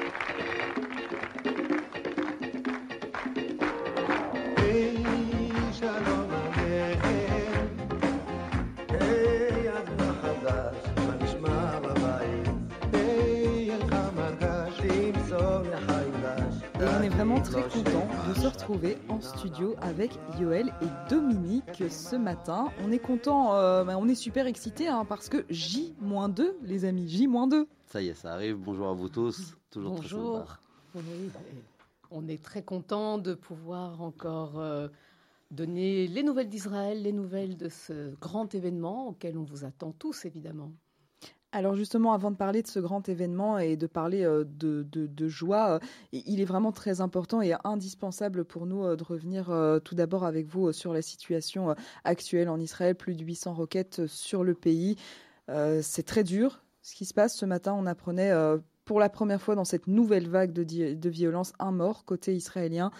Thank you. Très content de se retrouver en studio avec Yoel et Dominique ce matin. On est content, euh, on est super excités hein, parce que J-2, les amis, J-2. Ça y est, ça arrive. Bonjour à vous tous. Toujours Bonjour. Très on est très content de pouvoir encore euh, donner les nouvelles d'Israël, les nouvelles de ce grand événement auquel on vous attend tous évidemment. Alors justement, avant de parler de ce grand événement et de parler euh, de, joie, euh, il est vraiment très important et indispensable pour nous euh, de revenir tout d'abord avec vous sur la situation actuelle en Israël. Plus de 800 roquettes sur le pays. C'est très dur ce qui se passe. Ce matin, on apprenait pour la première fois dans cette nouvelle vague de, violence un mort côté israélien.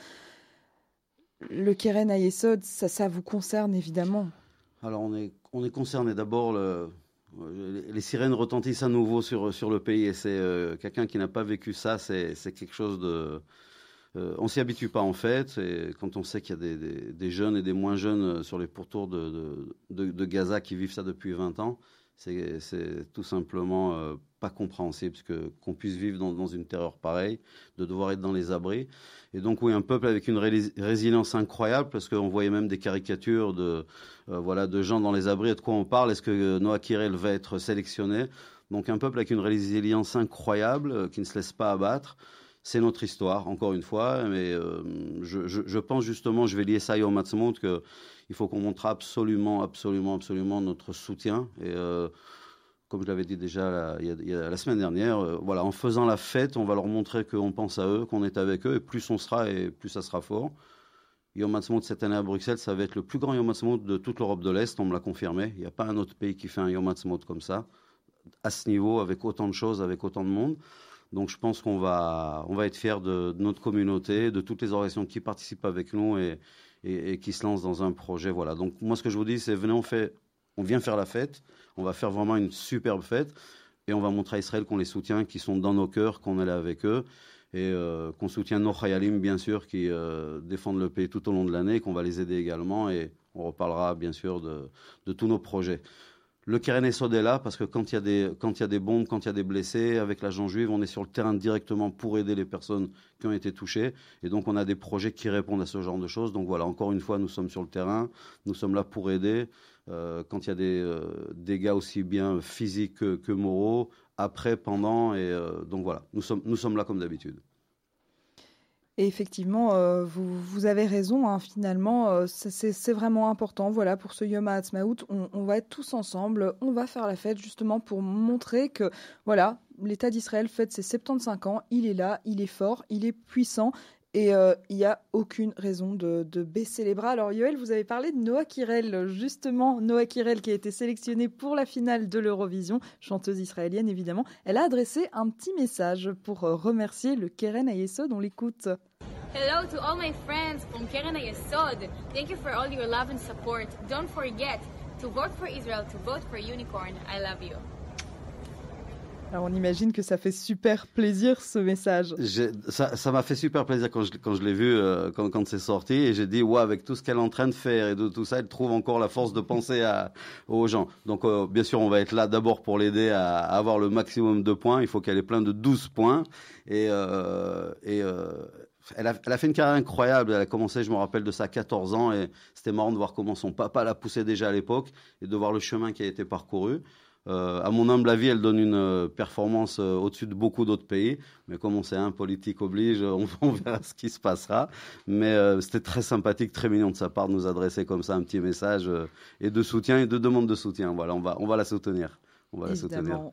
Le Keren Ayesod, ça, vous concerne évidemment. Alors on est, on est concerné d'abord le les sirènes retentissent à nouveau sur, sur le pays et c'est euh, quelqu'un qui n'a pas vécu ça, c'est quelque chose de... Euh, on s'y habitue pas en fait, et quand on sait qu'il y a des, des, jeunes et des moins jeunes sur les pourtours de, de, de, Gaza qui vivent ça depuis 20 ans, c'est tout simplement euh, pas compréhensible que qu'on puisse vivre dans, une terreur pareille, de devoir être dans les abris. Et donc oui, un peuple avec une résilience incroyable, parce qu'on voyait même des caricatures de euh, voilà de gens dans les abris. De quoi on parle Est-ce que euh, Noah Kirel va être sélectionné? Donc un peuple avec une résilience incroyable, qui ne se laisse pas abattre. C'est notre histoire, encore une fois, mais je, je, pense justement, je vais lier ça à Yom qu'il faut qu'on montre absolument, absolument, absolument notre soutien. Et comme je l'avais dit déjà la, la semaine dernière, euh, voilà, en faisant la fête, on va leur montrer qu'on pense à eux, qu'on est avec eux, et plus on sera, et plus ça sera fort. Yom Ha'atzmaut cette année à Bruxelles, ça va être le plus grand Yom Ha'atzmaut de toute l'Europe de l'Est, on me l'a confirmé. Il n'y a pas un autre pays qui fait un Yom Ha'atzmaut comme ça, à ce niveau, avec autant de choses, avec autant de monde. Donc je pense qu'on va, on va être fiers de, notre communauté, de toutes les organisations qui participent avec nous et, et, qui se lancent dans un projet. Voilà. Donc moi, ce que je vous dis, c'est venez, on fait, on vient faire la fête, on va faire vraiment une superbe fête et on va montrer à Israël qu'on les soutient, qu'ils sont dans nos cœurs, qu'on est là avec eux et euh, qu'on soutient nos Khayalim, bien sûr, qui euh, défendent le pays tout au long de l'année, qu'on va les aider également et on reparlera, bien sûr, de, de tous nos projets. Le Keren Esod est là parce que quand il y a des quand il y a des bombes, quand il y a des blessés, avec l'agent juive, on est sur le terrain directement pour aider les personnes qui ont été touchées. Et donc on a des projets qui répondent à ce genre de choses. Donc voilà, encore une fois, nous sommes sur le terrain, nous sommes là pour aider. Euh, quand il y a des euh, dégâts aussi bien physiques que, moraux, après, pendant, et euh, donc voilà, nous sommes, nous sommes là comme d'habitude. Et effectivement, vous, vous, avez raison, hein, finalement, c'est vraiment important. Voilà, pour ce Yom HaAtzmaut, on, on, va être tous ensemble, on va faire la fête justement pour montrer que, voilà, l'État d'Israël fête ses 75 ans, il est là, il est fort, il est puissant, et euh, il n'y a aucune raison de, baisser les bras. Alors Yoel, vous avez parlé de Noah Kirel, justement Noah Kirel qui a été sélectionnée pour la finale de l'Eurovision, chanteuse israélienne évidemment. Elle a adressé un petit message pour euh, remercier le Keren Ayesod. On l'écoute. Hello to all my friends from Keren Ayesod. Thank you for all your love and support. Don't forget to vote for Israel, to vote for Unicorn. I love you. Alors on imagine que ça fait super plaisir ce message. Ça m'a fait super plaisir quand je, l'ai vu, euh, quand, c'est sorti, et j'ai dit, ouais, avec tout ce qu'elle est en train de faire et de tout ça, elle trouve encore la force de penser à, aux gens. Donc euh, bien sûr, on va être là d'abord pour l'aider à, avoir le maximum de points. Il faut qu'elle ait plein de 12 points. Et, euh, elle a, elle a, fait une carrière incroyable. Elle a commencé, je me rappelle, de sa 14 ans, et c'était marrant de voir comment son papa l'a poussé déjà à l'époque, et de voir le chemin qui a été parcouru. Euh, à mon humble avis, elle donne une euh, performance euh, au-dessus de beaucoup d'autres pays. Mais comme on sait, un politique oblige, on, verra ce qui se passera. Mais c'était très sympathique, très mignon de sa part de nous adresser comme ça un petit message et de soutien et de demande de soutien. Voilà, on va, on va la soutenir. On va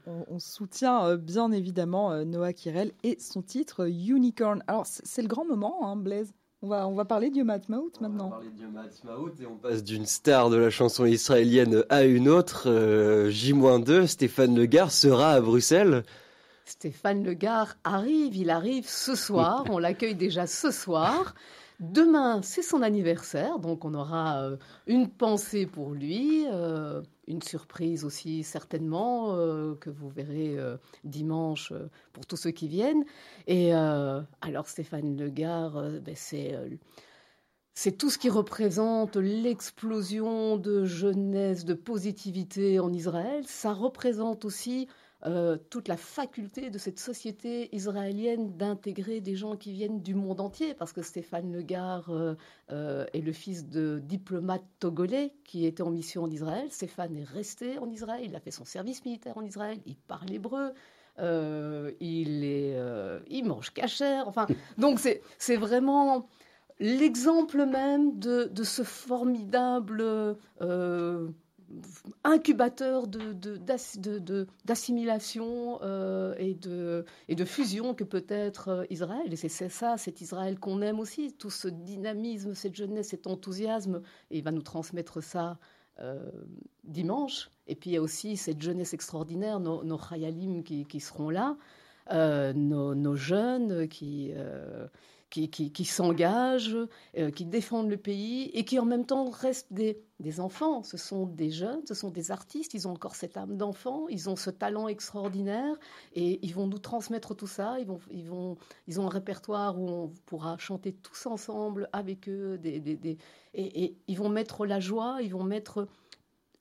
on, soutient bien évidemment Noah Kirel et son titre Unicorn. Alors c'est le grand moment, hein, Blaise? On va, on va parler de maintenant. On va parler de et on passe d'une star de la chanson israélienne à une autre. Euh, J-2, Stéphane Legard sera à Bruxelles. Stéphane Legard arrive, il arrive ce soir, on l'accueille déjà ce soir. Demain, c'est son anniversaire, donc on aura euh, une pensée pour lui, euh, une surprise aussi certainement que vous verrez dimanche pour tous ceux qui viennent. Et alors Stéphane Legard, ben, c'est c'est tout ce qui représente l'explosion de jeunesse, de positivité en Israël. Ça représente aussi euh, toute la faculté de cette société israélienne d'intégrer des gens qui viennent du monde entier, parce que Stéphane Legard euh, euh, est le fils de diplomates togolais qui était en mission en Israël. Stéphane est resté en Israël, il a fait son service militaire en Israël, il parle hébreu. il, mange cachère. Enfin, donc c'est vraiment l'exemple même de, ce formidable incubateur d'assimilation euh, et, de, et de fusion que peut être euh, Israël. Et c'est ça, cet Israël qu'on aime aussi, tout ce dynamisme, cette jeunesse, cet enthousiasme. Et il va nous transmettre ça dimanche. Et puis il y a aussi cette jeunesse extraordinaire, nos, nos qui, seront là, nos, jeunes qui qui, s'engagent, euh, qui défendent le pays et qui en même temps restent des, enfants. Ce sont des jeunes, ce sont des artistes, ils ont encore cette âme d'enfant, ils ont ce talent extraordinaire et ils vont nous transmettre tout ça. Ils, ont un répertoire où on pourra chanter tous ensemble avec eux et ils vont mettre la joie, ils vont mettre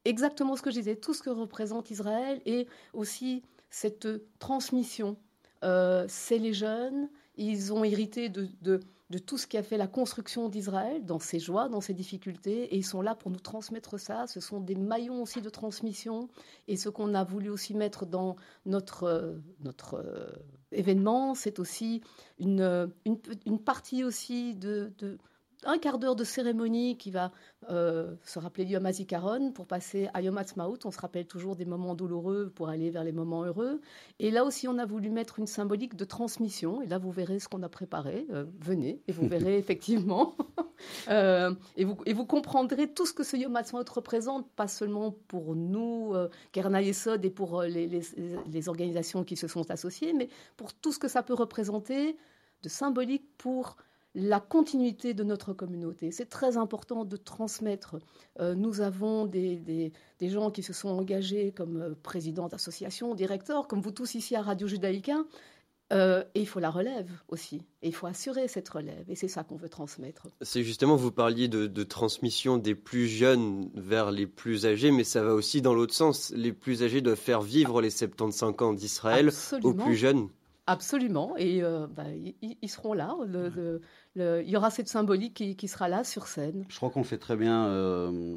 exactement ce que je disais, tout ce que représente Israël et aussi cette transmission. Euh, c'est les jeunes, ils ont hérité de, tout ce qui a fait la construction d'Israël, dans ses joies, dans ses difficultés, et ils sont là pour nous transmettre ça. Ce sont des maillons aussi de transmission, et ce qu'on a voulu aussi mettre dans notre, euh, euh, événement, c'est aussi une, une, partie aussi de un quart d'heure de cérémonie qui va euh, se rappeler Yom HaZikaron pour passer à Yom HaTzmaut. On se rappelle toujours des moments douloureux pour aller vers les moments heureux. Et là aussi, on a voulu mettre une symbolique de transmission. Et là, vous verrez ce qu'on a préparé. Euh, venez et vous verrez effectivement. Euh, et, vous, et vous comprendrez tout ce que ce Yom HaTzmaut représente, pas seulement pour nous, Kerna Yesod, et pour les, les, les organisations qui se sont associées, mais pour tout ce que ça peut représenter de symbolique pour la continuité de notre communauté. C'est très important de transmettre. Euh, nous avons des, gens qui se sont engagés comme euh, présidents d'associations, directeurs, comme vous tous ici à Radio Judaïca. Euh, et il faut la relève aussi. Et il faut assurer cette relève. Et c'est ça qu'on veut transmettre. C'est justement, vous parliez de, de, transmission des plus jeunes vers les plus âgés, mais ça va aussi dans l'autre sens. Les plus âgés doivent faire vivre les 75 ans d'Israël aux plus jeunes. Absolument, et euh, bah, ils, seront là. il y aura cette symbolique qui, sera là sur scène. Je crois qu'on fait très bien. Euh,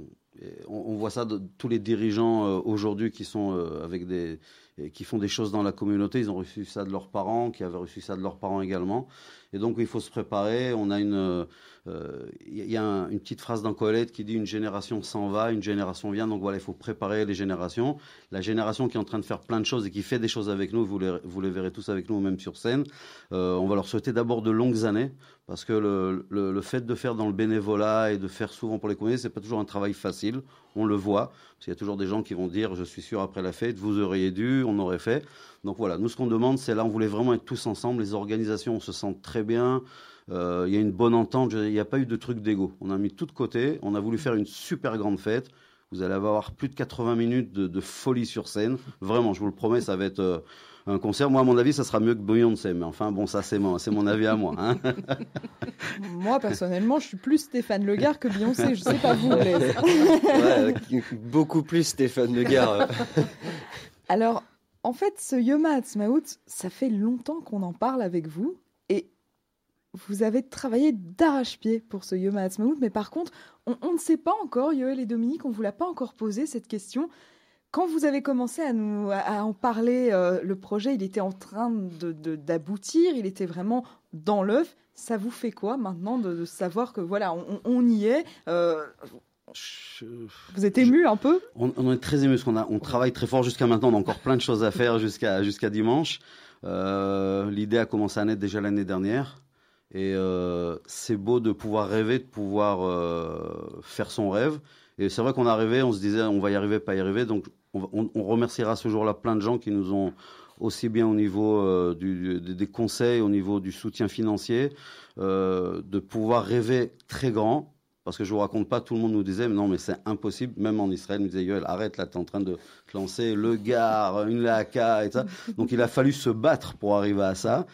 on, voit ça de tous les dirigeants euh, aujourd'hui qui sont avec des qui font des choses dans la communauté. Ils ont reçu ça de leurs parents, qui avaient reçu ça de leurs parents également. Et donc il faut se préparer. On a une il y a une petite phrase dans Colette qui dit une génération s'en va, une génération vient. Donc voilà, il faut préparer les générations. La génération qui est en train de faire plein de choses et qui fait des choses avec nous, vous les, verrez tous avec nous, même sur scène. Euh, on va leur souhaiter d'abord de longues années parce que le, fait de faire dans le bénévolat et de faire souvent pour les communautés, c'est pas toujours un travail facile. On le voit parce qu'il y a toujours des gens qui vont dire, je suis sûr après la fête, vous auriez dû, on aurait fait. Donc voilà, nous ce qu'on demande, c'est là, on voulait vraiment être tous ensemble. Les organisations, on se sent très bien. Euh, il y a une bonne entente, il n'y a pas eu de truc d'ego. On a mis tout de côté, on a voulu faire une super grande fête. Vous allez avoir plus de 80 minutes de, folie sur scène. Vraiment, je vous le promets, ça va être euh, un concert. Moi, à mon avis, ça sera mieux que Beyoncé. Mais enfin, bon, ça, c'est mon, c'est mon avis à moi. Hein. moi, personnellement, je suis plus Stéphane Legard que Beyoncé. Je sais pas vous, Blaise. beaucoup plus Stéphane Legard. Alors, en fait, ce Yoma Hatzmaout, ça fait longtemps qu'on en parle avec vous vous avez travaillé d'arrache-pied pour ce Yom HaAtzmaut, mais par contre, on, ne sait pas encore, Yoël et Dominique, on ne vous l'a pas encore posé cette question. Quand vous avez commencé à, nous, à en parler, euh, le projet, il était en train d'aboutir, il était vraiment dans l'œuf. Ça vous fait quoi maintenant de, savoir que voilà, on, y est euh, Vous êtes ému un peu? On, est très ému parce qu'on on travaille très fort jusqu'à maintenant. On a encore plein de choses à faire jusqu'à jusqu'à dimanche. Euh, l'idée a commencé à naître déjà l'année dernière. Et euh, c'est beau de pouvoir rêver, de pouvoir euh, faire son rêve. Et c'est vrai qu'on a rêvé, on se disait on va y arriver, pas y arriver. Donc on, on, remerciera ce jour-là plein de gens qui nous ont aussi bien au niveau euh, du, des conseils, au niveau du soutien financier, de pouvoir rêver très grand parce que je vous raconte pas, tout le monde nous disait, mais non, mais c'est impossible. Même en Israël, nous disait, Yoel, arrête, là, tu es en train de te lancer le gare, une laca, et ça. Donc il a fallu se battre pour arriver à ça.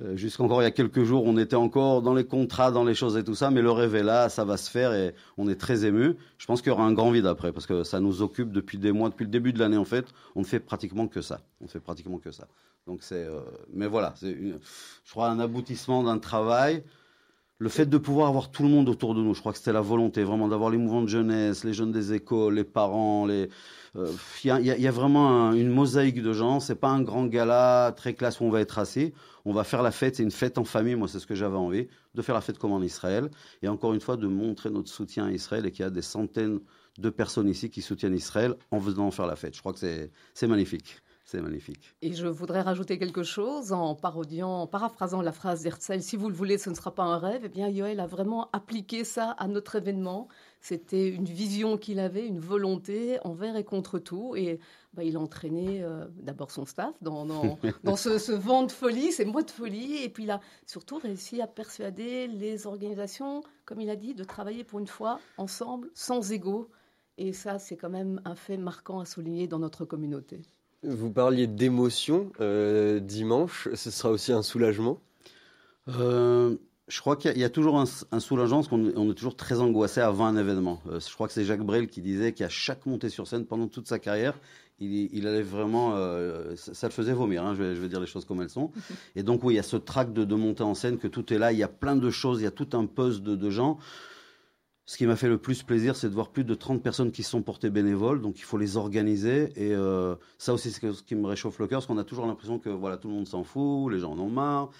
Euh, jusqu'encore il y a quelques jours, on était encore dans les contrats, dans les choses et tout ça, mais le rêve est là, ça va se faire et on est très ému. Je pense qu'il y aura un grand vide après parce que ça nous occupe depuis des mois, depuis le début de l'année en fait. On ne fait pratiquement que ça. On fait pratiquement que ça. Donc c'est, euh, mais voilà, c'est, je crois, un aboutissement d'un travail. Le fait de pouvoir avoir tout le monde autour de nous, je crois que c'était la volonté vraiment d'avoir les mouvements de jeunesse, les jeunes des écoles, les parents, euh, il y, a, vraiment une mosaïque de gens. C'est pas un grand gala très classe où on va être assis. On va faire la fête. C'est une fête en famille. Moi, c'est ce que j'avais envie de faire la fête comme en Israël. Et encore une fois, de montrer notre soutien à Israël et qu'il y a des centaines de personnes ici qui soutiennent Israël en venant faire la fête. Je crois que c'est magnifique. C'est magnifique. Et je voudrais rajouter quelque chose en parodiant, en paraphrasant la phrase d'Herzl, si vous le voulez, ce ne sera pas un rêve. Eh bien, Yoel a vraiment appliqué ça à notre événement. C'était une vision qu'il avait, une volonté envers et contre tout. Et bah, il entraînait euh, d'abord son staff dans, dans, ce, vent de folie, ces mois de folie. Et puis il a surtout réussi à persuader les organisations, comme il a dit, de travailler pour une fois ensemble, sans ego. Et ça, c'est quand même un fait marquant à souligner dans notre communauté. Vous parliez d'émotion euh, dimanche, ce sera aussi un soulagement? Euh, Je crois qu'il y, a toujours un, soulagement parce qu'on est toujours très angoissé avant un événement. Euh, je crois que c'est Jacques Brel qui disait qu'à chaque montée sur scène pendant toute sa carrière, il, allait vraiment, ça, le faisait vomir, hein, je, vais, dire les choses comme elles sont. Et donc oui, il y a ce trac de, de monter en scène, que tout est là, il y a plein de choses, il y a tout un puzzle de, de gens. Ce qui m'a fait le plus plaisir, c'est de voir plus de 30 personnes qui sont portées bénévoles. Donc il faut les organiser. Et euh, ça aussi, c'est ce qui me réchauffe le cœur, parce qu'on a toujours l'impression que voilà, tout le monde s'en fout, les gens en ont marre.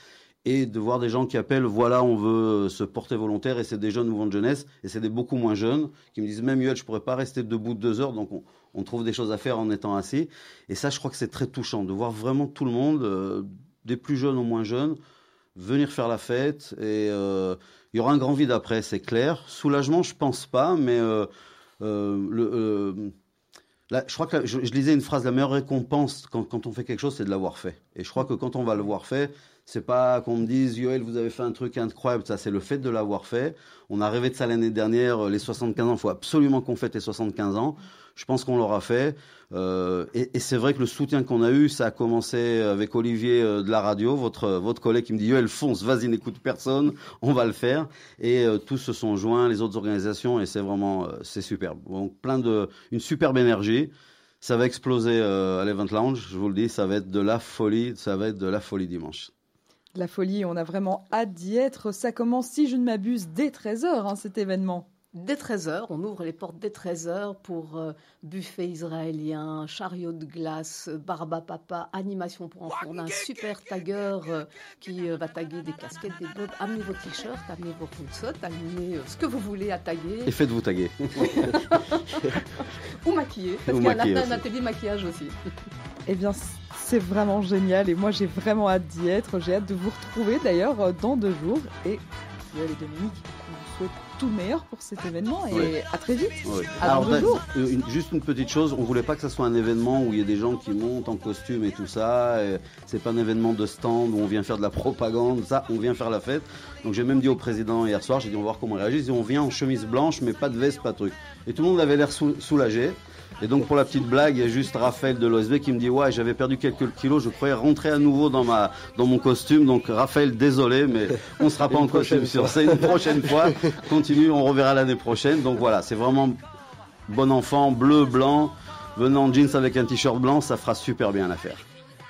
Et de voir des gens qui appellent, voilà, on veut se porter volontaire, et c'est des jeunes mouvements de jeunesse, et c'est des beaucoup moins jeunes, qui me disent, même Yuel, je pourrais pas rester debout deux heures, donc on, trouve des choses à faire en étant assis. Et ça, je crois que c'est très touchant, de voir vraiment tout le monde, euh, des plus jeunes aux moins jeunes, venir faire la fête, et... Euh, il y aura un grand vide après, c'est clair. Soulagement, je pense pas, mais euh, euh, je crois que je, lisais une phrase la meilleure récompense quand, quand on fait quelque chose, c'est de l'avoir fait. Et je crois que quand on va l'avoir fait, c'est pas qu'on me dise Yoel, vous avez fait un truc incroyable. Ça, c'est le fait de l'avoir fait. On a rêvé de ça l'année dernière, les 75 ans. Il faut absolument qu'on fête les 75 ans. Je pense qu'on l'aura fait. Euh, et, c'est vrai que le soutien qu'on a eu, ça a commencé avec Olivier euh, de la radio, votre votre collègue qui me dit Yoel, fonce, vas-y, n'écoute personne, on va le faire. Et euh, tous se sont joints, les autres organisations, et c'est vraiment c'est superbe. Donc plein de une superbe énergie. Ça va exploser à l'Event Lounge, je vous le dis, ça va être de la folie, ça va être de la folie dimanche. La folie, on a vraiment hâte d'y être. Ça commence, si je ne m'abuse, dès 13h, hein, cet événement. Dès 13h, on ouvre les portes dès 13h pour euh, buffet israélien, chariot de glace, barba papa, animation pour enfants. On a un super tagueur euh, qui euh, va taguer des casquettes, des bobs. Amenez vos t-shirts, amenez vos hoodsots, amenez ce que vous voulez à taguer. Et faites-vous taguer. Ou maquiller, parce qu'il y a un, atelier maquillage aussi. Eh bien, c'est vraiment génial et moi j'ai vraiment hâte d'y être. J'ai hâte de vous retrouver d'ailleurs dans deux jours. Et les Dominique, on vous souhaite tout le meilleur pour cet événement et à très vite. Alors, euh, juste une petite chose, on voulait pas que ce soit un événement où il y a des gens qui montent en costume et tout ça. C'est pas un événement de stand où on vient faire de la propagande, ça, on vient faire la fête. Donc j'ai même dit au président hier soir, j'ai dit on va voir comment il réagit. Dit, on vient en chemise blanche mais pas de veste, pas de truc. Et tout le monde avait l'air soulagé. Et donc pour la petite blague, il y a juste Raphaël de l'OSB qui me dit ouais j'avais perdu quelques kilos, je croyais rentrer à nouveau dans ma dans mon costume. Donc Raphaël, désolé, mais on sera pas en costume sur scène une prochaine fois. Continue, on reverra l'année prochaine. Donc voilà, c'est vraiment bon enfant, bleu, blanc, venant en jeans avec un t-shirt blanc, ça fera super bien l'affaire.